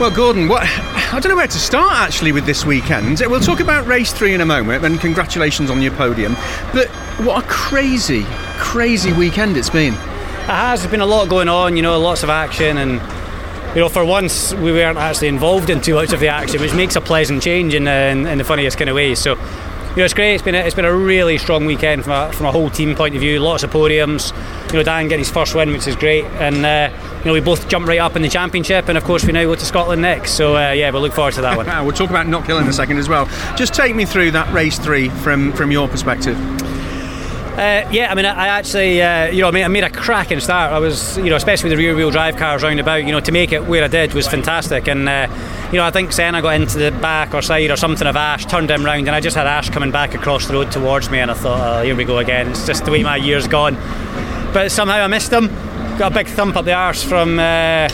Well, Gordon, what I don't know where to start actually with this weekend. We'll talk about race three in a moment, and congratulations on your podium. But what a crazy, crazy weekend it's been. It has. There's been a lot going on. You know, lots of action, and you know, for once we weren't actually involved in too much of the action, which makes a pleasant change in, in, in the funniest kind of way. So you know, it's great. It's been a, it's been a really strong weekend from a, from a whole team point of view. Lots of podiums. You know, Dan getting his first win, which is great, and uh, you know we both jumped right up in the championship, and of course we now go to Scotland next. So uh, yeah, we'll look forward to that one. we'll talk about Knockhill in a second as well. Just take me through that race three from from your perspective. Uh, yeah, I mean, I, I actually, uh, you know, I made, I made, a cracking start. I was, you know, especially with the rear-wheel drive cars round about, you know, to make it where I did was fantastic. And uh, you know, I think Senna got into the back or side or something of Ash, turned him round, and I just had Ash coming back across the road towards me, and I thought, oh, here we go again. It's just the way my year's gone. But somehow I missed him. Got a big thump up the arse from. Uh,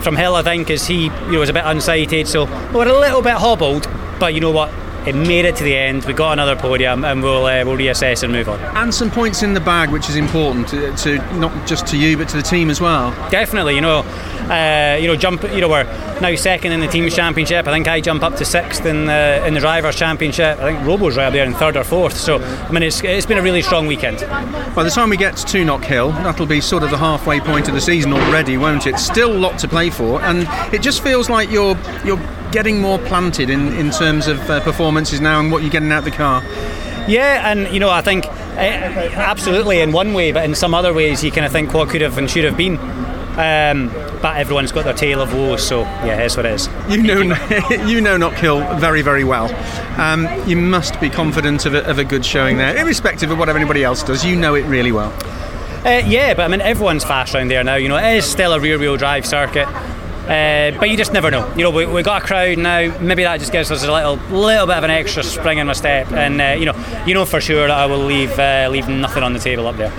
from Hill, I think, as he you know, was a bit unsighted, so we're a little bit hobbled. But you know what? It made it to the end. We got another podium, and we'll uh, we'll reassess and move on. And some points in the bag, which is important to, to not just to you but to the team as well. Definitely, you know, uh, you know, jump. You know, we're now second in the teams championship. I think I jump up to sixth in the in the drivers championship. I think Robo's right up there in third or fourth. So I mean, it's it's been a really strong weekend. By the time we get to Knockhill, that'll be sort of the halfway point of the season already, won't it? Still a lot to play for, and it just feels like you're you're getting more planted in, in terms of uh, performances now and what you're getting out of the car. Yeah, and you know, I think uh, absolutely in one way, but in some other ways, you kind of think what could have and should have been. Um, but everyone's got their tale of woes, so yeah, it's what it is. You know, you know Knockhill very, very well. Um, you must be confident of a, of a, good showing there, irrespective of what anybody else does. You know it really well. Uh, yeah, but I mean, everyone's fast around there now. You know, it is still a rear-wheel drive circuit. Uh, but you just never know. You know, we, we got a crowd now. Maybe that just gives us a little little bit of an extra spring in my step, and uh, you know, you know for sure that I will leave uh, leave nothing on the table up there.